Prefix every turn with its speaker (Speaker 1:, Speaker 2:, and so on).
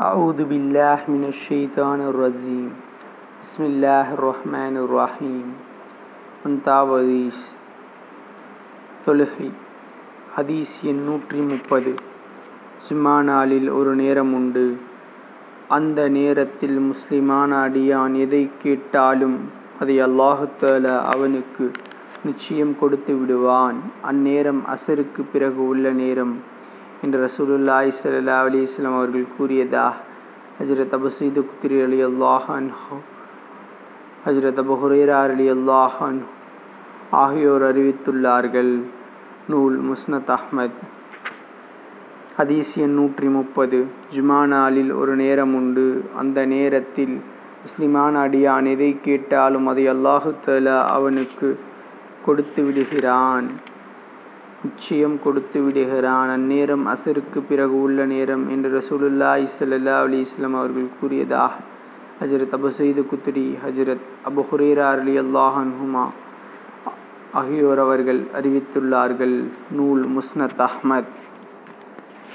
Speaker 1: أعوذ بالله من الشيطان الرجيم بسم الله الرحمن الرحيم ஒன்றாவது தொழுகை ஹதீஸ் எண் நூற்றி முப்பது ஜும்மா நாளில் ஒரு நேரம் உண்டு அந்த நேரத்தில் முஸ்லிமான அடியான் எதை கேட்டாலும் அதை அல்லாஹு தஆலா அவனுக்கு நிச்சயம் கொடுத்து விடுவான் அந்நேரம் அசருக்கு பிறகு உள்ள நேரம் என்று ரசூலுல்லாஹி ஸல்லல்லாஹு அலி இஸ்லாம் அவர்கள் கூறியதா? ஹஜ்ரத் அபு சயீது குத்ரி ரலியல்லாஹு அன்ஹு. ஹஜரத் அபு ஹுரைரா ரலியல்லாஹு அன்ஹு. ஆகியோர் அறிவித்துள்ளார்கள். நூல் முஸ்னத் அஹ்மத். ஹதீஸ் எண் நூற்றி முப்பது ஜுமா நாளில் ஒரு நேரம் உண்டு. அந்த நேரத்தில் முஸ்லிமான அடியான் எதை கேட்டாலும் அதை அல்லாஹு தலா அவனுக்கு கொடுத்து விடுகிறான். நிச்சயம் கொடுத்து விடுகிறான். அந்நேரம் அசருக்கு பிறகு உள்ள நேரம் என்று ரசூலுல்லாஹி ஸல்லல்லாஹு அலைஹி வஸல்லம் அவர்கள் கூறியதாக ஹஜ்ரத் அபு குத்ரி ஹஜரத் அபு ஹுரைரா ரலியல்லாஹு அன்ஹுமா ஆகியோர் அவர்கள் அறிவித்துள்ளார்கள். நூல் முஸ்னத் அஹ்மத்.